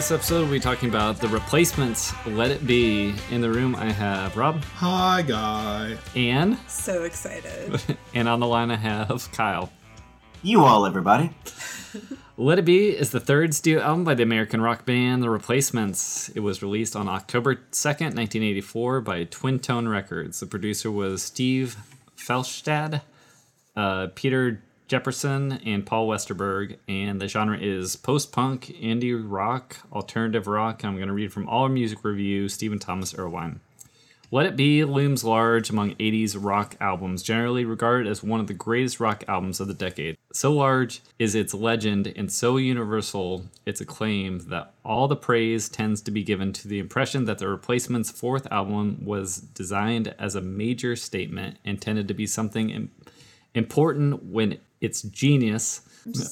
This episode, we'll be talking about the replacements. Let it be. In the room, I have Rob, Hi, guy. Anne, So excited. and on the line, I have Kyle. You all, everybody. Let It Be is the third studio album by the American rock band The Replacements. It was released on October 2nd, 1984 by Twin/Tone Records. The producer was Steve Fjelstad, uh, Peter Jesperson, and Paul Westerberg. And the genre is post punk, indie rock, alternative rock. I'm going to read from All Music Review, Stephen Thomas Erlewine. Let It Be looms large among 80s rock albums, generally regarded as one of the greatest rock albums of the decade. So large is its legend and so universal its acclaim that all the praise tends to be given to the impression that the replacement's fourth album was designed as a major statement intended to be something im- important when its genius,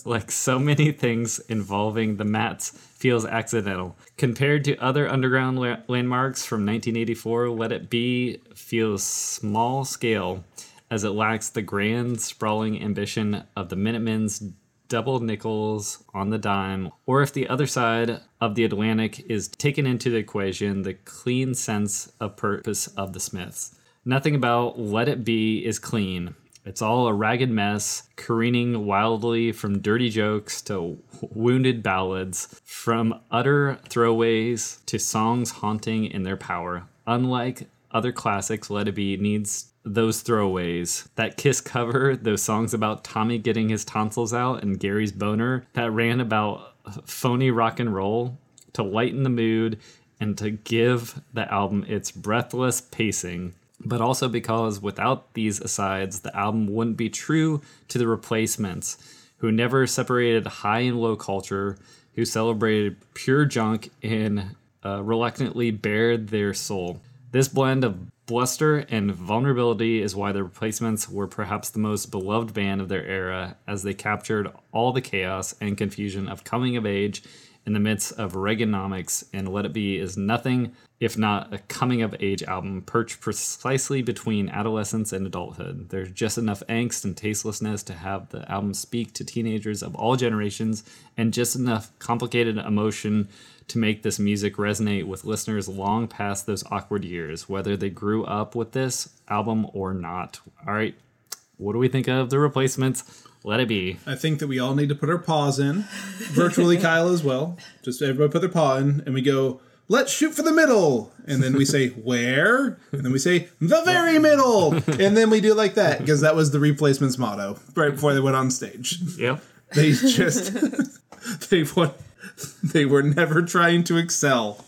like so many things involving the Mats, feels accidental. Compared to other underground la- landmarks from 1984, Let It Be feels small scale as it lacks the grand, sprawling ambition of the Minutemen's double nickels on the dime, or if the other side of the Atlantic is taken into the equation, the clean sense of purpose of the Smiths. Nothing about Let It Be is clean. It's all a ragged mess, careening wildly from dirty jokes to wounded ballads, from utter throwaways to songs haunting in their power. Unlike other classics, Let It Be needs those throwaways. That Kiss cover, those songs about Tommy getting his tonsils out and Gary's boner, that ran about phony rock and roll to lighten the mood and to give the album its breathless pacing. But also because without these asides, the album wouldn't be true to the replacements, who never separated high and low culture, who celebrated pure junk and uh, reluctantly bared their soul. This blend of bluster and vulnerability is why the replacements were perhaps the most beloved band of their era, as they captured all the chaos and confusion of coming of age in the midst of Reaganomics, and Let It Be is nothing if not a coming of age album perched precisely between adolescence and adulthood. There's just enough angst and tastelessness to have the album speak to teenagers of all generations, and just enough complicated emotion to make this music resonate with listeners long past those awkward years, whether they grew up with this album or not. All right, what do we think of the replacements? Let it be. I think that we all need to put our paws in, virtually Kyle as well. Just everybody put their paw in, and we go, let's shoot for the middle. And then we say, where? And then we say, the very middle. And then we do like that, because that was the replacements motto right before they went on stage. Yep. They just, they, wa- they were never trying to excel.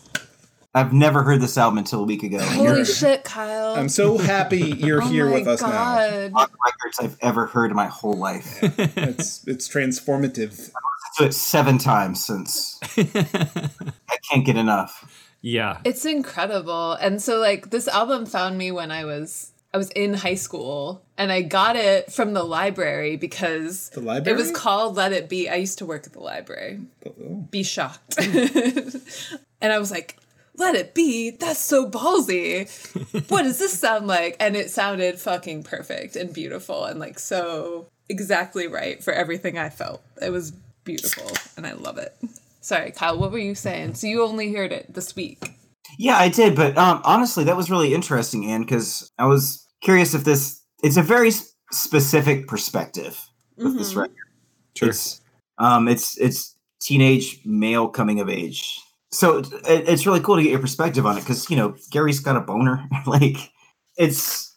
I've never heard this album until a week ago. Holy you're shit, Kyle. I'm so happy you're oh here my with us now. God. the records I've ever heard in my whole life. It's, it's transformative. So it's seven times since I can't get enough. Yeah. It's incredible. And so like this album found me when I was I was in high school and I got it from the library because The library? it was called Let It Be. I used to work at the library. Oh. Be shocked. and I was like, Let it be. That's so ballsy. what does this sound like? And it sounded fucking perfect and beautiful and like so exactly right for everything I felt. It was beautiful and I love it. Sorry, Kyle, what were you saying? So you only heard it this week. Yeah, I did, but um, honestly, that was really interesting, Anne, because I was curious if this. It's a very specific perspective with this record. Sure. It's um, it's it's teenage male coming of age. So it, it's really cool to get your perspective on it because you know Gary's got a boner. like it's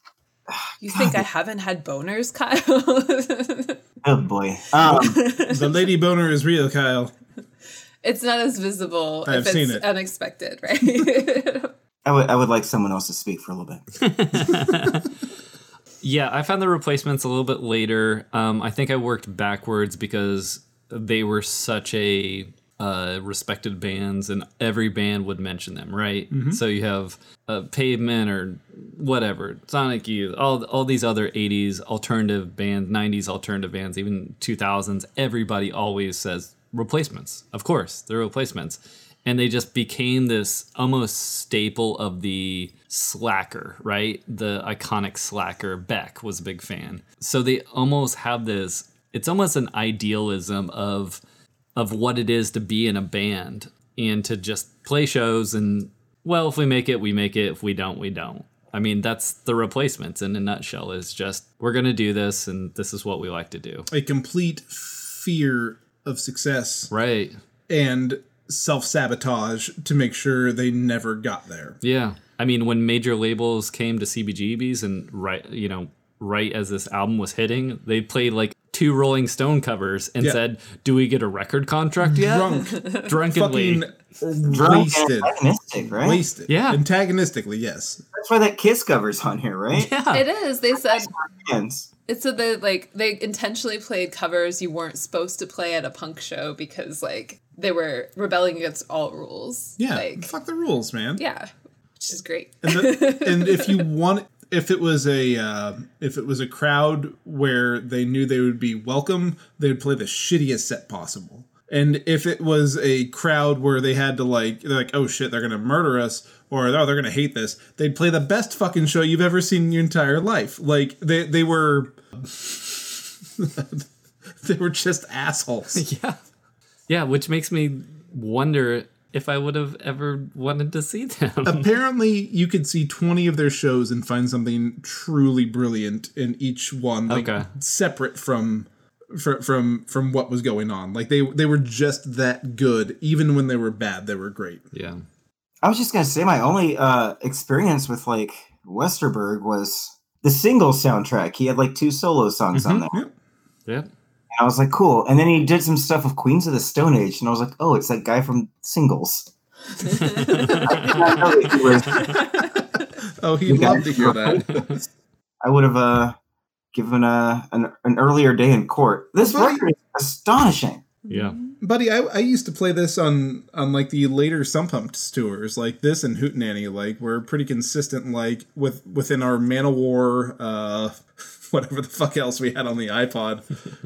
You think I haven't had boners, Kyle? oh boy. Um, The lady boner is real, Kyle. it's not as visible I've if it's seen it. unexpected, right? I would I would like someone else to speak for a little bit. Yeah, I found the replacements a little bit later. Um, I think I worked backwards because they were such a uh, respected bands, and every band would mention them, right? So you have uh, Pavement or whatever, Sonic Youth, all all these other '80s alternative bands, '90s alternative bands, even 2000s. Everybody always says replacements. Of course, they're replacements and they just became this almost staple of the slacker, right? The iconic slacker Beck was a big fan. So they almost have this it's almost an idealism of of what it is to be in a band and to just play shows and well, if we make it, we make it. If we don't, we don't. I mean, that's the replacements in a nutshell is just we're going to do this and this is what we like to do. A complete fear of success Right. and self sabotage to make sure they never got there. Yeah. I mean, when major labels came to CBGBs and right, you know, right as this album was hitting, they played like two Rolling Stone covers and Yeah. said, "Do we get a record contract yet?" Drunk, Drunkenly. fucking wasted, and antagonistic, right? wasted. Yeah. antagonistically, yes. That's why that Kiss cover's on here, right? yeah. it is. They said Hands. it's so they like they intentionally played covers you weren't supposed to play at a punk show because like they were rebelling against all rules. Yeah, Like fuck the rules, man. yeah. Which is great. and, the, and if you want if it was a uh, if it was a crowd where they knew they would be welcome they would play the shittiest set possible. And if it was a crowd where they had to like they're like oh shit they're gonna murder us or oh they're gonna hate this they'd play the best fucking show you've ever seen in your entire life. Like they they were they were just assholes. Yeah. Yeah, which makes me wonder if I would have ever wanted to see them. apparently you could see 20 of their shows and find something truly brilliant in each one like Okay. separate from from from from what was going on like they they were just that good even when they were bad they were great yeah. I was just gonna say my only uh experience with like Westerberg was the single soundtrack. He had like two solo songs on there. Yep. Yeah. And I was like, cool. And then he did some stuff with Queens of the Stone Age, and I was like, oh, it's that guy from Singles. I did not know that he was- oh he'd love to hear that I would have uh, given a an, an earlier day in court. This Well, record is astonishing. Yeah. buddy I, I used to play this on on like the later Sump Pumps tours like this and Hootenanny like we're pretty consistent like with within our Man of War uh whatever the fuck else we had on the iPod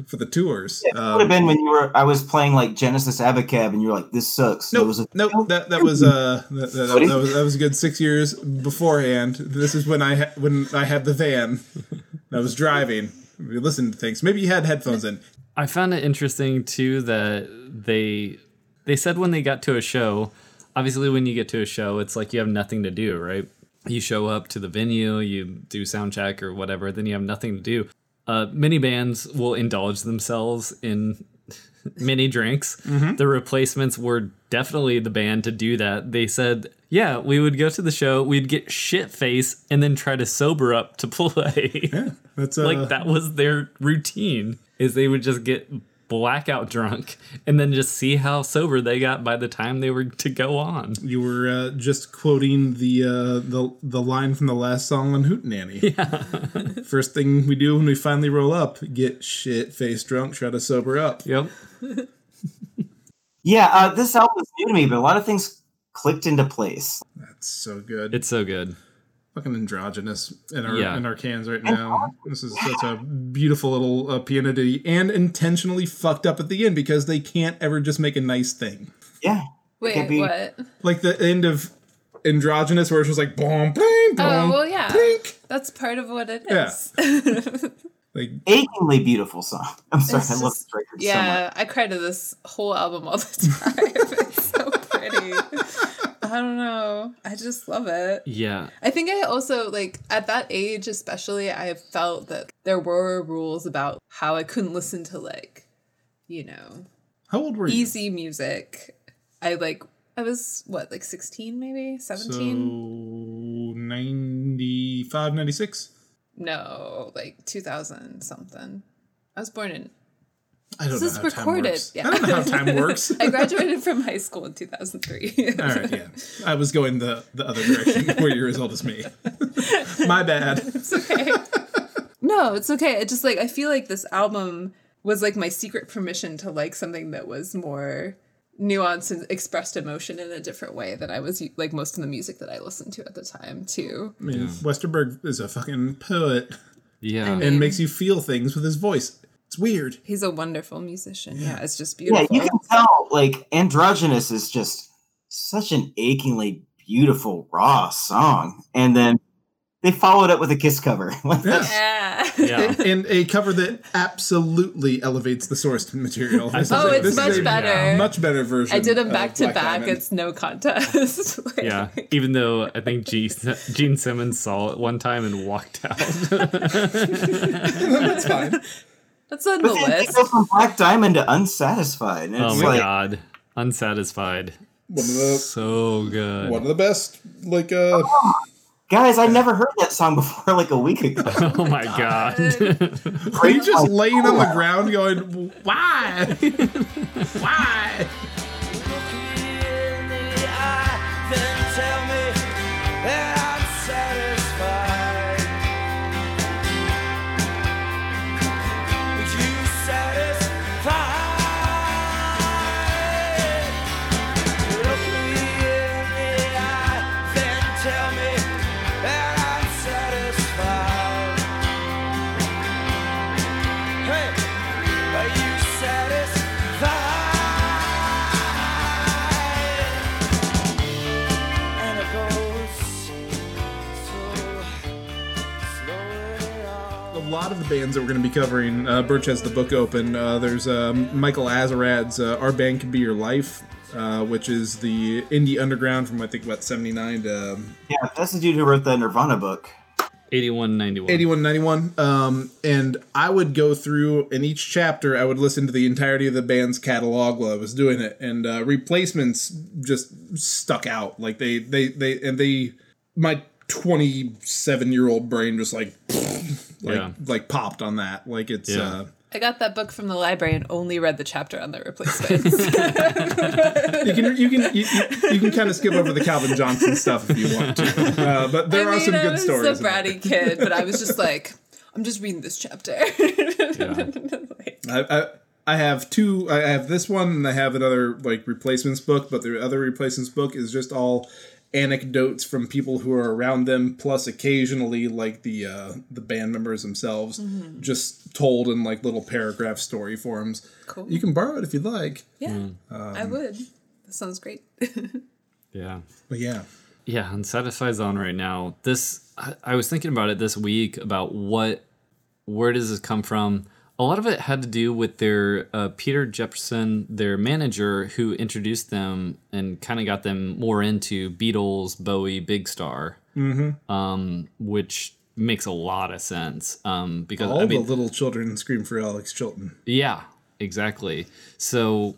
for the tours It would Um, have been when you were. I was playing like Genesis Abacab, and you were like, "This sucks." Nope, It was a- nope. That that was uh that, that, that, was that was a good six years beforehand. This is when I ha- when I had the van. I was driving. We listened to things. Maybe you had headphones in. I found it interesting too that they they said when they got to a show, obviously when you get to a show, it's like you have nothing to do, right? You show up to the venue, you do sound check or whatever, then you have nothing to do. Uh, many bands will indulge themselves in many drinks. The replacements were definitely the band to do that. They said, yeah, we would go to the show, we'd get shit face, and then try to sober up to play. Yeah, That's uh, like that was their routine is they would just get blackout drunk and then just see how sober they got by the time they were to go on You were uh, just quoting the uh, the the line from the last song on Hootenanny. Yeah. First thing we do when we finally roll up, get shit faced drunk, try to sober up. yep yeah, uh, this album is new to me, but a lot of things clicked into place. That's so good. it's so good fucking androgynous in our Yeah. in our cans right now. This is such a beautiful little uh, piano ditty, and intentionally fucked up at the end because they can't ever just make a nice thing. Yeah, Wait, be- what? Like the end of androgynous, where it's just like boom, bling, boom, Oh well, yeah. blink. That's part of what it is. Yeah. Like achingly beautiful song. I'm sorry, It's I love this record so much. yeah, I cry to this whole album all the time. it's so pretty. I don't know. I just love it. yeah I think I also like at that age, especially, I felt that there were rules about how I couldn't listen to like you know, How old were you? easy music. I like I was what, like 16 maybe? 17? So 95, 96? No, like 2000 something. I was born in I don't This know is how recorded, time works. yeah. I don't know how time works. I graduated from high school in 2003. All right, yeah. I was going the, the other direction where you're as old as me. My bad. It's okay. no, it's okay. It just like I feel like this album was like my secret permission to like something that was more nuanced and expressed emotion in a different way than I was like most of the music that I listened to at the time too. I mean, Westerberg is a fucking poet Yeah. mean- and makes you feel things with his voice. It's weird. He's a wonderful musician. Yeah, it's just beautiful. Yeah, you can tell like androgynous is just such an achingly beautiful raw song, and then they followed up with a kiss cover. Yeah. yeah. And a cover that absolutely elevates the source material. This Oh, a- it's much a better. Much better version. I did them back to Black back. Diamond. It's no contest. Like, Yeah. Even though I think G- Gene Simmons saw it one time and walked out. That's fine. That's on the but then they list. go from Black Diamond to Unsatisfied. And oh it's my like, god. Unsatisfied. One of the So good. one of the best like uh guys, I never heard that song before like a week ago. Oh my god. Are you just laying on the ground going, why? why? A lot of the bands that we're going to be covering, uh, Birch has the book open. Uh, there's um, Michael Azerrad's uh, Our Band Can Be Your Life, uh, which is the indie underground from I think about 79 to um, yeah, that's the dude who wrote the Nirvana book. 8191. 81 91 um and i would go through in each chapter i would listen to the entirety of the band's catalog while i was doing it and uh replacements just stuck out like they they they and they my 27 year old brain just like like Yeah. like popped on that like it's Yeah. uh I got that book from the library and only read the chapter on the replacements. you can you can you, you, you can kind of skip over the calvin johnson stuff if you want to uh, but there I are mean, some I good was stories a in there. bratty kid, but I was just like, I'm just reading this chapter. Like, I, I I have two. I have this one, and I have another like replacements book. But the other replacements book is just all anecdotes from people who are around them, plus occasionally like the uh, the band members themselves, mm-hmm. just told in like little paragraph story forms. Cool. You can borrow it if you'd like. yeah, mm. I um, would. That sounds great. Yeah. But yeah, Yeah, Unsatisfied's on right now. This I, I was thinking about it this week about what where does this come from? A lot of it had to do with their uh, Peter Jesperson, their manager, who introduced them and kind of got them more into Beatles, Bowie, Big Star, mm-hmm. um, which makes a lot of sense um, because all I mean, the little children scream for Alex Chilton. yeah, exactly. So,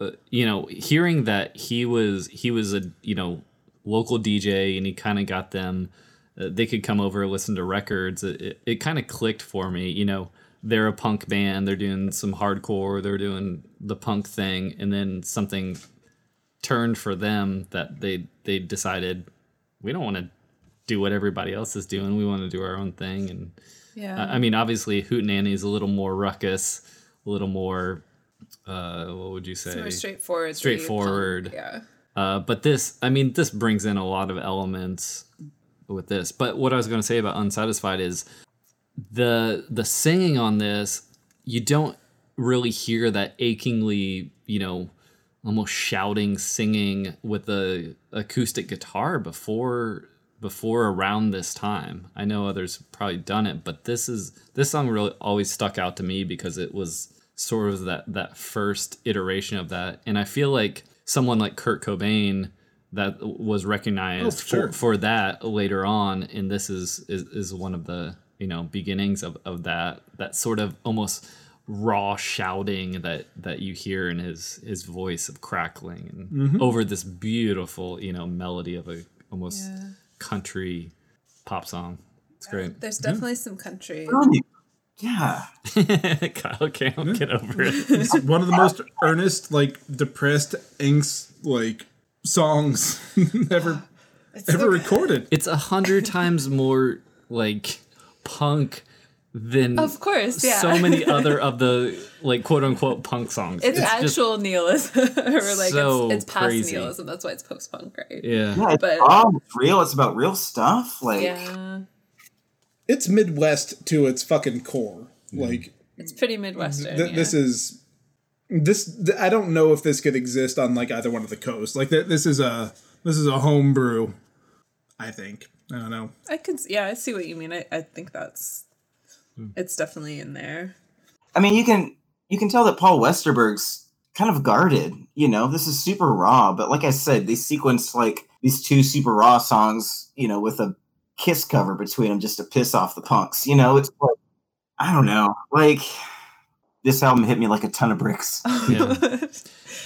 uh, you know, hearing that he was he was a you know local DJ and he kind of got them, uh, they could come over listen to records. It, it, it kind of clicked for me. You know, they're a punk band. They're doing some hardcore. They're doing the punk thing, and then something turned for them that they they decided we don't want to do what everybody else is doing. We want to do our own thing and. Yeah. I I mean, obviously, Hootenanny is a little more ruckus, a little more. Uh, what would you say? More straightforward. Straightforward. Yeah. Uh, but this, I mean, this brings in a lot of elements with this. But what I was going to say about Unsatisfied is the the singing on this. You don't really hear that achingly, you know, almost shouting singing with a acoustic guitar before before around this time. I know others probably done it, but this is this song really always stuck out to me because it was sort of that that first iteration of that. And I feel like someone like Kurt Cobain that was recognized Oh, sure. for, for that later on and this is, is is one of the you know beginnings of, of that that sort of almost raw shouting that that you hear in his his voice of crackling and Mm-hmm. over this beautiful you know melody of a almost Yeah. country pop song. It's great. There's definitely some country. Yeah. Kyle can't get over it. It's one of the most earnest, like depressed, angst, like songs ever It's ever so recorded. It's a hundred times more like punk than Of course, yeah. so many other of the like quote unquote punk songs. It's, just- actual nihilism, or like so it's, it's past crazy. nihilism. That's why it's post punk, right? yeah. Yeah, it's But- raw, it's real. It's about real stuff. Like, Yeah, It's Midwest to its fucking core. Mm-hmm. Like it's pretty midwestern. th- yeah. this is this. Th- I don't know if this could exist on like either one of the coasts. Like th- this is a this is a homebrew. I think. I don't know. I can, s- yeah, I see what you mean. I, I think that's Hmm. it's definitely in there. I mean, you can you can tell that Paul Westerberg's kind of guarded. You know, this is super raw, but like I said, they sequence like these two super raw songs. You know, with a Kiss cover between them just to piss off the punks. You know, it's like I don't know, like. This album hit me like a ton of bricks. Yeah.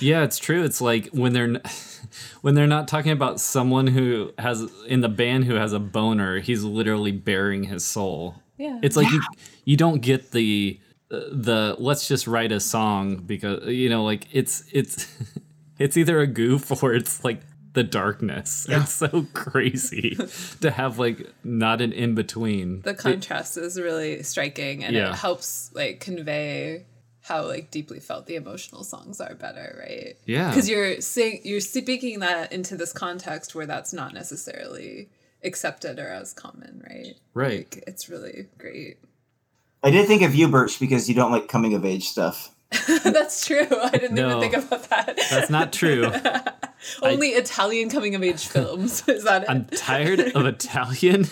Yeah, it's true. It's like when they're when they're not talking about someone who has in the band who has a boner, he's literally burying his soul. yeah, It's like you you don't get the uh, the let's just write a song because you know like it's it's it's either a goof or it's like the darkness. Yeah. It's so crazy to have like not an in between. the contrast is really striking, and Yeah. it helps like convey how like deeply felt the emotional songs are better, right? Yeah. because you're saying you're speaking that into this context where that's not necessarily accepted or as common, right? Right. Like, it's really great. I did think of you, Birch, because you don't like coming of age stuff. That's true. I didn't No. even think about that. That's not true. Only Italian coming of age films. Is that it? I'm tired of Italian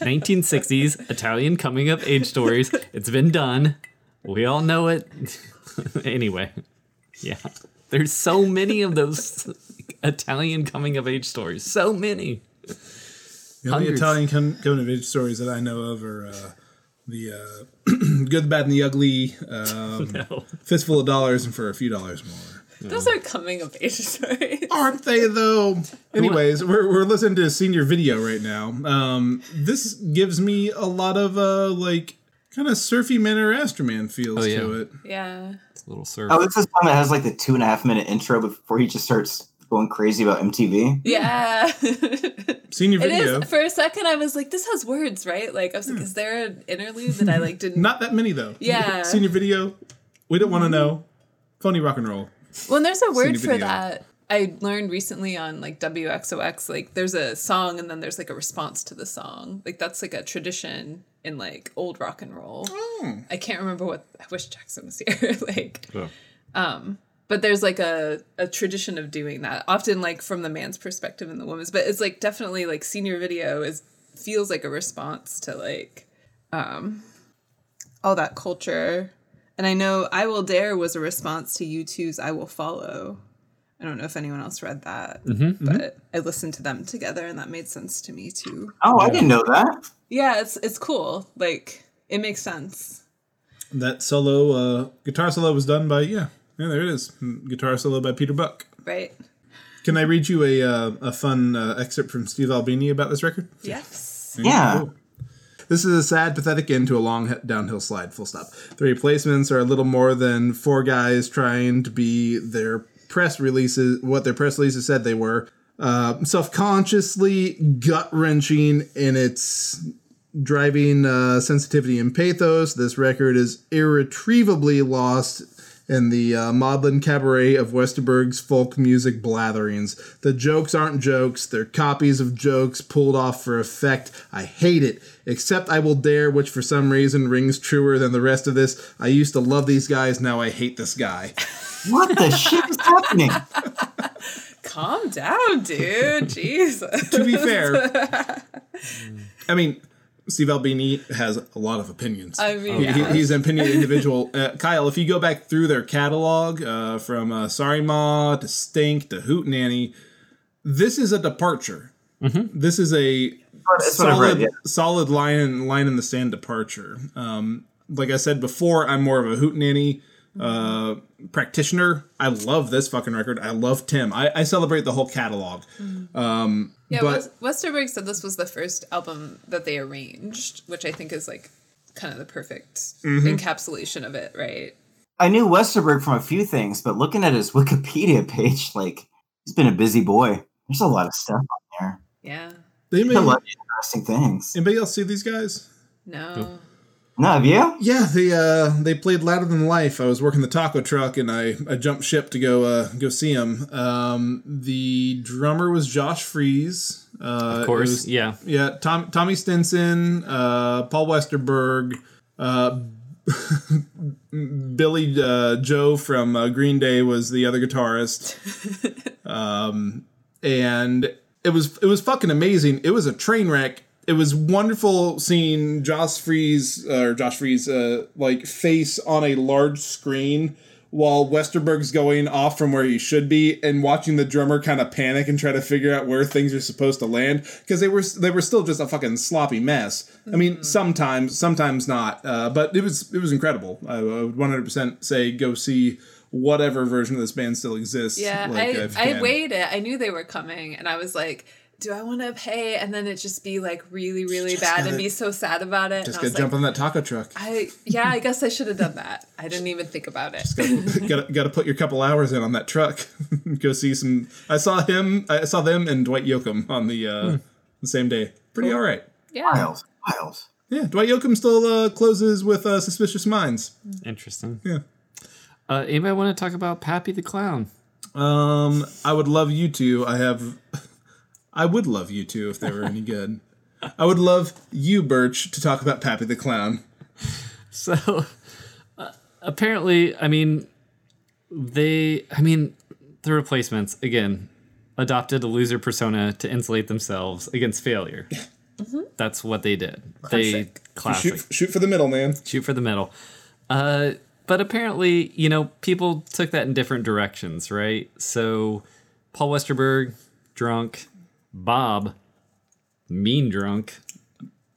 1960s Italian coming of age stories. It's been done. We all know it. anyway, yeah. There's so many of those Italian coming of age stories. So many. The only Hundreds. Italian com- coming of age stories that I know of are uh, the uh, good, the bad, and the ugly, um, No. fistful of dollars, and for a few dollars more. Those are coming of age stories. Aren't they though? Anyways, we're, we're listening to a senior video right now. Um, this gives me a lot of uh, like kind of surfy man or Astroman feels Oh, yeah. to it. Yeah. It's a little surf. Oh, this is one that has like the two and a half minute intro before he just starts going crazy about MTV. Yeah. Senior It video. is. For a second, I was like, this has words, right? Like, I was like, is there an interlude that I like didn't. Not that many though. Yeah. Senior video. We don't want to mm-hmm. know. Phony rock and roll. Well, there's a word Senior for video. that. I learned recently on like WXOX, like there's a song and then there's like a response to the song. Like that's like a tradition in like old rock and roll. Oh. I can't remember what I wish Jackson was here. like Oh. but there's like a, a tradition of doing that often like from the man's perspective and the woman's but it's like definitely like senior video is feels like a response to like um all that culture and i know i will dare was a response to u2's i will follow i don't know if anyone else read that mm-hmm, mm-hmm. but i listened to them together and that made sense to me too Oh, I didn't know that. Yeah it's it's cool like it makes sense That solo, uh, guitar solo was done by yeah, yeah. There it is. Guitar solo by Peter Buck. right Can I read you a uh, a fun uh, excerpt from Steve Albini about this record? yes Yeah. Cool. This is a sad, pathetic end to a long downhill slide. Full stop. The replacements are a little more than four guys trying to be their press releases, what their press releases said they were. Uh, self-consciously gut wrenching in its driving uh, sensitivity and pathos. This record is irretrievably lost in the uh, maudlin cabaret of Westerberg's folk music blatherings. The jokes aren't jokes, they're copies of jokes pulled off for effect. I hate it. Except I Will Dare, which for some reason rings truer than the rest of this. I used to love these guys, now I hate this guy. What the shit is happening? Calm down dude jesus to be fair, I mean, Steve Albini has a lot of opinions. I mean, He- he- yeah. he's an opinionated individual. Uh, Kyle, if you go back through their catalog, uh, from uh, Sorry Ma to Stink to Hootenanny, this is a departure. This is a That's solid, read. Yeah. solid line in line in the sand departure. Um, like I said before, I'm more of a hootenanny uh, practitioner. I love this fucking record. I love Tim. I, I celebrate the whole catalog. Um, Yeah, but Westerberg said this was the first album that they arranged, which I think is like kind of the perfect Mm-hmm. encapsulation of it, right? I knew Westerberg from a few things, but looking at his Wikipedia page, like he's been a busy boy. There's a lot of stuff on there. Yeah. they made A lot of interesting things. anybody else see these guys? No. No, have you? Yeah, they uh they played louder than life. I was working the taco truck and I, I jumped ship to go uh go see them. Um, the drummer was Josh Freese. Uh, Of course, was- yeah. yeah. Tom, Tommy Stinson, uh, Paul Westerberg, uh, Billie uh, Joe from uh, Green Day was the other guitarist. um, and it was it was fucking amazing. It was a train wreck. It was wonderful seeing Josh Freese uh, or Josh Freese uh, like face on a large screen while Westerberg's going off from where he should be and watching the drummer kind of panic and try to figure out where things are supposed to land because they were they were still just a fucking sloppy mess. I mean, sometimes sometimes not, uh, but it was it was incredible. I would 100% say go see whatever version of this band still exists. Yeah, like, I, I can. waited. I knew they were coming, and I was like, "Do I want to pay?" And then it just be like really, really Just bad, gotta- and be so sad about it. Just and gotta jump like, on that taco truck. I yeah, I guess I should have done that. I didn't even think about it. gotta, gotta put your couple hours in on that truck. Go see some. I saw him. I saw them and Dwight Yoakam on the uh, the same day. Pretty all right. Yeah, Miles. Miles. Yeah, Dwight Yoakam still uh, closes with uh, Suspicious Minds. Interesting. Yeah. Uh, anybody want to talk about Pappy the Clown? Um, I would love you to. I have. I would love you two if they were any good. I would love you, Birch, to talk about Pappy the Clown. So uh, apparently, I mean, they, I mean, the replacements again adopted a loser persona to insulate themselves against failure. That's what they did. They classic Shoot, shoot for the middle, man. shoot for the middle. Uh, but apparently, you know, people took that in different directions, right? So Paul Westerberg, drunk, Bob, mean drunk,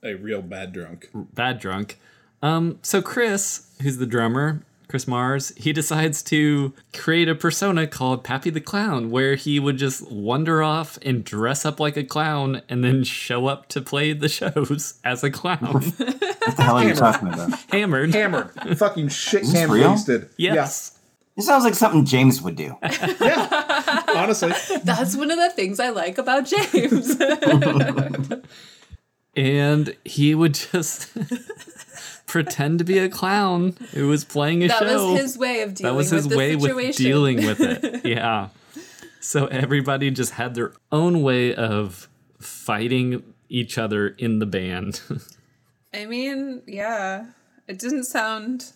A real bad drunk. bad drunk. Um, so Chris, who's the drummer, Chris Mars, he decides to create a persona called Pappy the Clown, where he would just wander off and dress up like a clown and then show up to play the shows as a clown. What the hell are you talking about? Hammered. Hammered. Fucking shit this can real? wasted. Yes. This sounds like something James would do. Yeah. yeah. Honestly. that's one of the things I like about James. And he would just pretend to be a clown who was playing a that show. That was his way of dealing with it. that was his with way with dealing with it. Yeah. So everybody just had their own way of fighting each other in the band. I mean, yeah, it didn't sound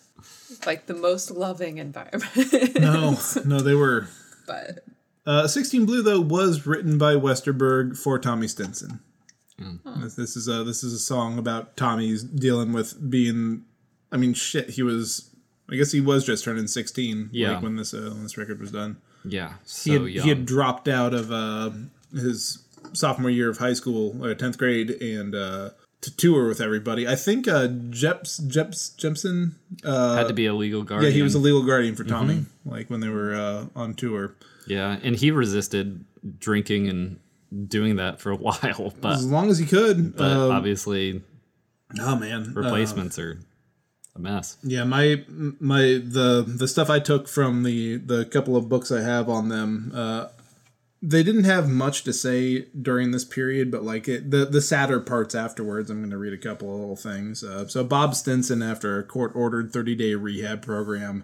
like the most loving environment, No, no, they were. but Uh, 16 Blue though was written by Westerberg for Tommy Stinson. Mm. This, this is a this is a song about Tommy's dealing with being. I mean, shit. He was. I guess he was just turning 16. Yeah. Like when this uh, when this record was done. yeah. So He had, young. he had dropped out of uh, his sophomore year of high school, uh, 10th grade, and uh, to tour with everybody. I think uh, Jeps Jeps Jepson. Uh, had to be a legal guardian. yeah, he was a legal guardian for Tommy, Mm-hmm. like when they were uh, on tour. Yeah, and he resisted drinking and doing that for a while, but As long as he could. but um, obviously Oh man, Uh, replacements are a mess. yeah, my my the the stuff I took from the the couple of books I have on them. Uh, they didn't have much to say during this period, but like it, the the sadder parts afterwards. I'm going to read a couple of little things. Uh, so Bob Stinson, after a court ordered 30 day rehab program.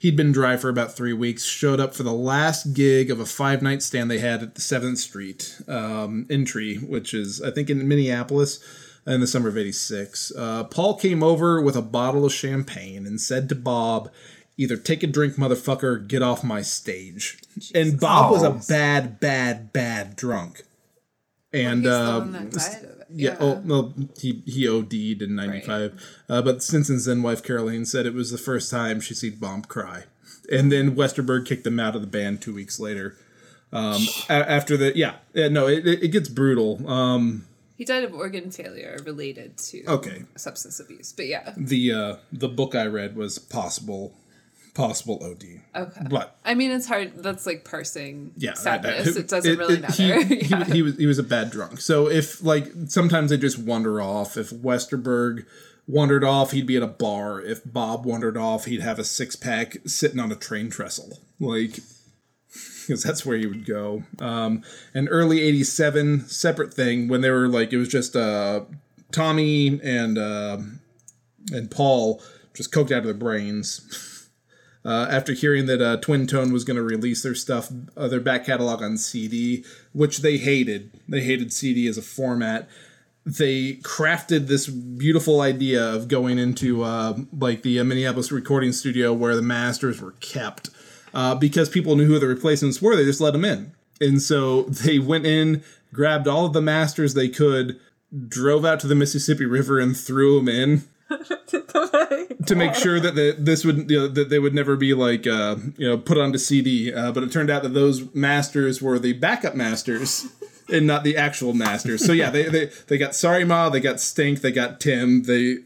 He'd been dry for about three weeks. Showed up for the last gig of a five night stand they had at the Seventh Street um, entry, which is I think in Minneapolis in the summer of '86. Uh, Paul came over with a bottle of champagne and said to Bob, "Either take a drink, motherfucker, or get off my stage." And Bob was Oh. a bad, bad, bad drunk. And he's the uh, one that died of it. yeah. Oh no, he he OD'd in '95. Uh, but Stinson's then wife Caroline said it was the first time she'd seen Bomb cry, and then Westerberg kicked him out of the band two weeks later. Um, a- after the yeah, yeah no, it, it, it gets brutal. Um, He died of organ failure related to Okay. substance abuse. But yeah. The uh, the book I read was possible possible OD. Okay. But I mean, it's hard. That's like parsing yeah, sadness. It doesn't really matter. He, he, he was he was a bad drunk. So if like sometimes they just wander off. If Westerberg wandered off, he'd be at a bar. If Bob wandered off, he'd have a six pack sitting on a train trestle. Like because that's where he would go. Um, and early '87, separate thing when they were like it was just uh, Tommy and uh, and Paul just coked out of their brains. Uh, after hearing that uh, Twin/Tone was going to release their stuff, uh, their back catalog on CD, which they hated. They hated CD as a format. They crafted this beautiful idea of going into uh, like the uh, Minneapolis recording studio where the masters were kept. Uh, because people knew who the replacements were, they just let them in. And so they went in, grabbed all of the masters they could, drove out to the Mississippi River, and threw them in to make sure that the, this would you know, that they would never be like uh, you know put onto CD. Uh, but it turned out that those masters were the backup masters and not the actual masters. So yeah, they they, they got Sorry Ma, they got Stink, they got Tim, they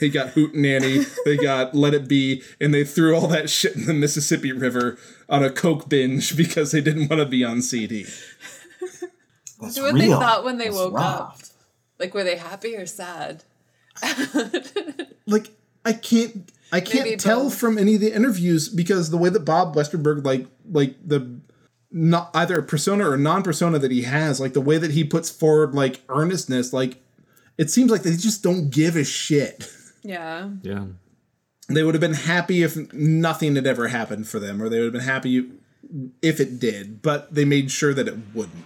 they got Hootenanny, they got Let It Be, and they threw all that shit in the Mississippi River on a coke binge because they didn't want to be on CD. That's what they thought when they That's woke raw. up. Like, were they happy or sad? like I can't I can't Maybe tell both. from any of the interviews because the way that Bob Westerberg like like the not either a persona or non persona that he has, like the way that he puts forward like earnestness, like it seems like they just don't give a shit. Yeah. Yeah. They would have been happy if nothing had ever happened for them, or they would have been happy if it did, but they made sure that it wouldn't.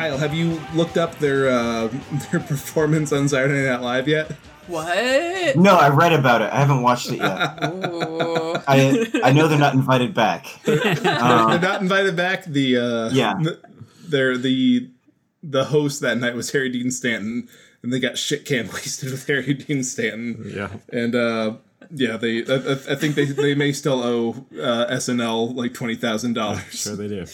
Kyle, have you looked up their uh, their performance on Saturday Night Live yet? What? No, I read about it. I haven't watched it yet. I I know they're not invited back. They're Um, not invited back. The uh, Yeah. they're the the host that night was Harry Dean Stanton, and they got shit can wasted with Harry Dean Stanton. Yeah. and uh, yeah, they I, I I think they they may still owe uh, SNL like twenty thousand dollars. Sure they do.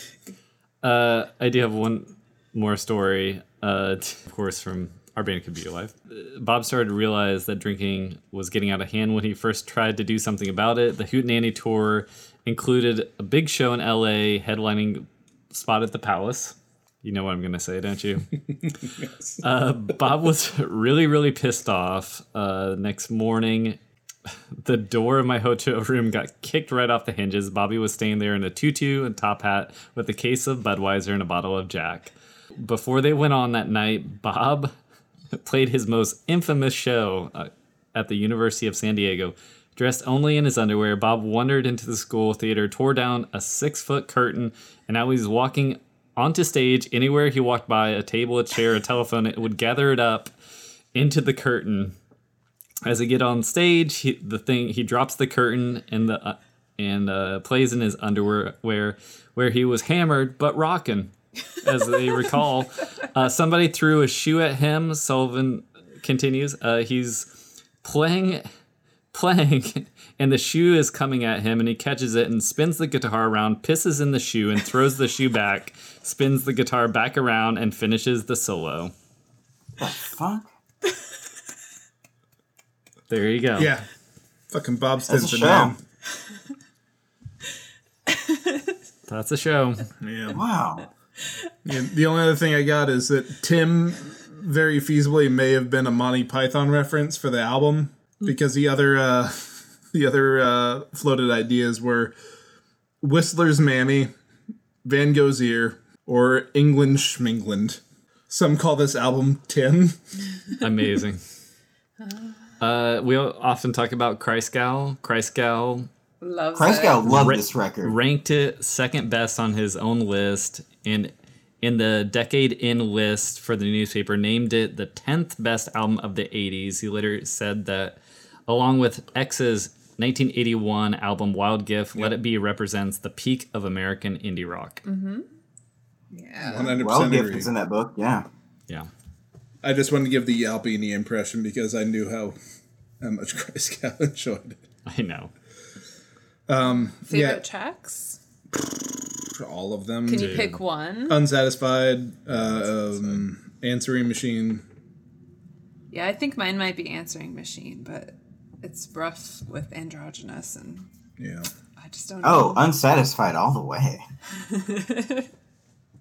Uh, I do have one more story, uh, of course, from Our Band Could Be Your Life. Uh, Bob started to realize that drinking was getting out of hand when he first tried to do something about it. The Hootenanny tour included a big show in LA, headlining spot at the Palace. You know what I'm going to say, don't you? uh, Bob was really, really pissed off. Uh, next morning, the door of my hotel room got kicked right off the hinges. Bobby was staying there in a tutu and top hat with a case of Budweiser and a bottle of Jack. Before they went on that night, Bob played his most infamous show uh, at the University of San Diego. Dressed only in his underwear, Bob wandered into the school theater, tore down a six foot curtain, and now he's walking onto stage. Anywhere he walked by, a table, a chair, a telephone, it would gather it up into the curtain as he get on stage, he, the thing he drops the curtain and the uh, and uh, plays in his underwear where where he was hammered but rocking, as they recall. Uh, somebody threw a shoe at him. Sullivan continues. Uh, he's playing playing and the shoe is coming at him and he catches it and spins the guitar around pisses in the shoe and throws the shoe back spins the guitar back around and finishes the solo fuck. there you go Yeah, fucking Bob That's a Stinson, show. man. that's a show Yeah. Wow. Yeah, the only other thing I got is that Tim very feasibly may have been a Monty Python reference for the album because the other uh, the other uh, floated ideas were Whistler's Mammy, Van Gogh's Ear, or England Schmingland. Some call this album Tim. Amazing. Uh, we often talk about Christgau. Christgau Loves Christgau it. loved Ra- this record. ranked it second best on his own list, and in the decade in list for the newspaper named it the 10th best album of the 80s. He later said that along with X's 1981 album Wild Gift, Let It Be represents the peak of American indie rock. Mm-hmm. Yeah. 100% Well, gift agree. is in that book. Yeah. Yeah. I just wanted to give the Albini impression because I knew how, how much Chris Cal enjoyed it. I know. Um, Favorite Yeah. tracks? For all of them. Can you pick one? Unsatisfied, uh, um, Answering Machine. Yeah, I think mine might be answering machine, but it's rough with androgynous and Yeah. I just don't Oh, know. unsatisfied all the way.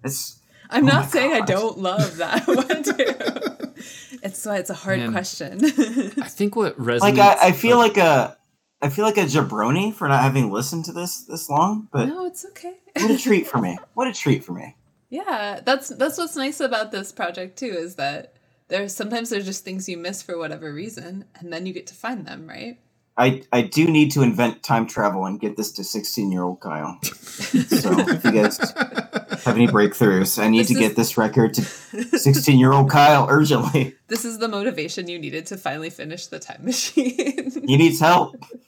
it's I'm my not saying I don't love that one too. it's why it's a hard Man. question. I think what resonates. like I, I feel like a I feel like a jabroni for not having listened to this this long, but no, it's okay. what a treat for me. What a treat for me. Yeah, that's that's what's nice about this project too is that there's sometimes there's just things you miss for whatever reason, and then you get to find them, right? I, I do need to invent time travel and get this to 16 year old Kyle. So if you guys have any breakthroughs, I need This to is- get this record to 16 year old Kyle urgently. This is the motivation you needed to finally finish the time machine. He needs help.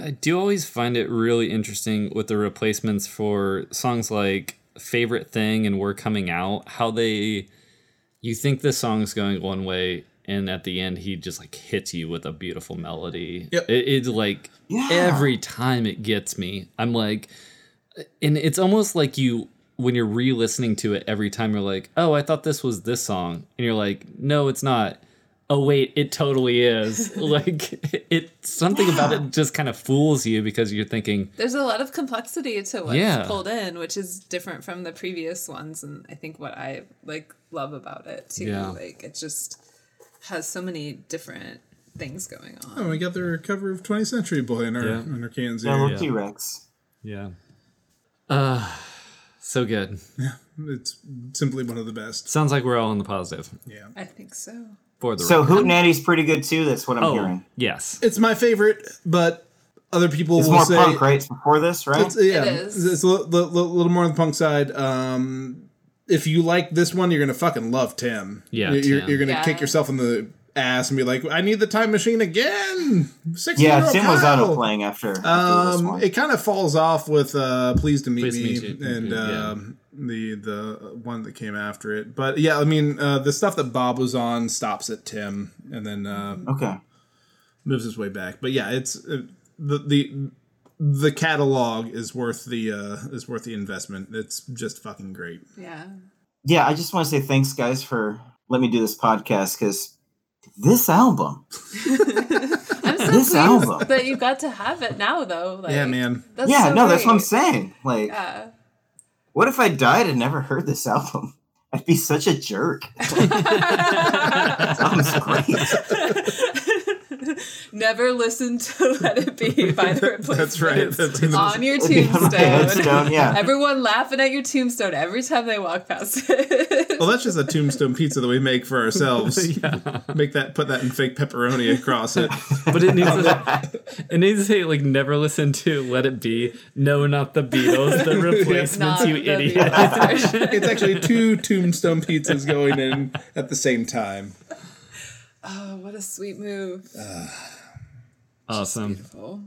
I do always find it really interesting with the replacements for songs like Favorite Thing and We're Coming Out, how they you think the song's going one way and at the end he just like hits you with a beautiful melody. Yep. It, it's like Yeah. every time it gets me. I'm like and it's almost like you when you're re-listening to it every time you're like, "Oh, I thought this was this song." And you're like, "No, it's not." Oh wait, it totally is. like it something about it just kind of fools you because you're thinking, There's a lot of complexity to what's Yeah. pulled in, which is different from the previous ones, and I think what I like love about it too. Yeah. Like it just has so many different things going on. Oh, we got their cover of 20th Century Boy in our, Yeah. in our cans Yeah, here. little T Rex. yeah. Uh so good. Yeah, it's simply one of the best. Sounds like we're all on the positive Yeah. I think so. For the So record. Hootenanny's pretty good too. That's what I'm Oh, hearing. yes. It's my favorite, but other people It's will more say punk, right? It's before this, right? It's, yeah, It is. it's a li- li- li- little more on the punk side. Um, if you like this one, you're gonna fucking love Tim. Yeah, you're, you're, Tim. you're gonna Yeah. kick yourself in the ass and be like, "I need the time machine again." Six yeah, Tim was auto playing after, after this Um, one. it kind of falls off with uh, "Pleased to Meet Pleased to Me" Meet You, and yeah. The the one that came after it. But yeah, I mean, uh, the stuff that Bob was on stops at Tim, and then uh, okay. moves his way back. But yeah, it's uh, the the the catalog is worth the uh, is worth the investment. It's just fucking great. Yeah. Yeah, I just want to say thanks, guys, for letting me do this podcast because this album, I'm so This album. that you got to have it now, though. Like, yeah, man. That's yeah, so no, that's what I'm saying. Like, Yeah. What if I died and never heard this album? I'd be such a jerk. Sounds great. Never listen to Let It Be by the Replacements. That's right. That's on your It'd be on my tombstone. headstone, yeah. Everyone laughing at your tombstone every time they walk past it. Well, that's just a tombstone pizza that we make for ourselves. Make that, put that in fake pepperoni across it. But it needs to, it needs to say like never listen to Let It Be. No, not the Beatles, the replacements, you the idiot. It's actually two tombstone pizzas going in at the same time. Oh, what a sweet move. Awesome. Beautiful.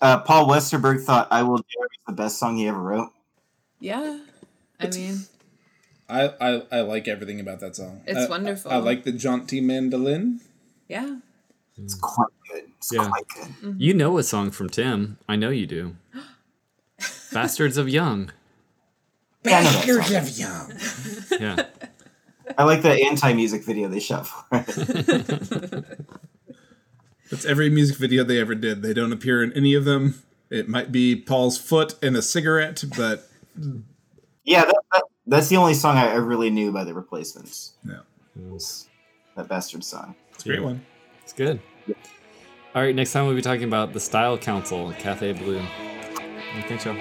Uh, Paul Westerberg thought "I Will Dare" was the best song he ever wrote. Yeah. I mean, I, I, I like everything about that song. It's I- wonderful. I, like the jaunty mandolin. yeah. It's quite good. It's Yeah. quite good. You know a song from Tim. I know you do. Bastards of Young. Yeah, I know that song. young. Yeah. I like the anti-music video they shot for it. That's every music video they ever did. They don't appear in any of them. It might be Paul's foot and a cigarette, but yeah, that, that, that's the only song I, I really knew by the Replacements. no, Was that bastard song? it's a great Yeah. one. It's good. All right, next time we'll be talking about the Style Council, Café Bleu. I think so.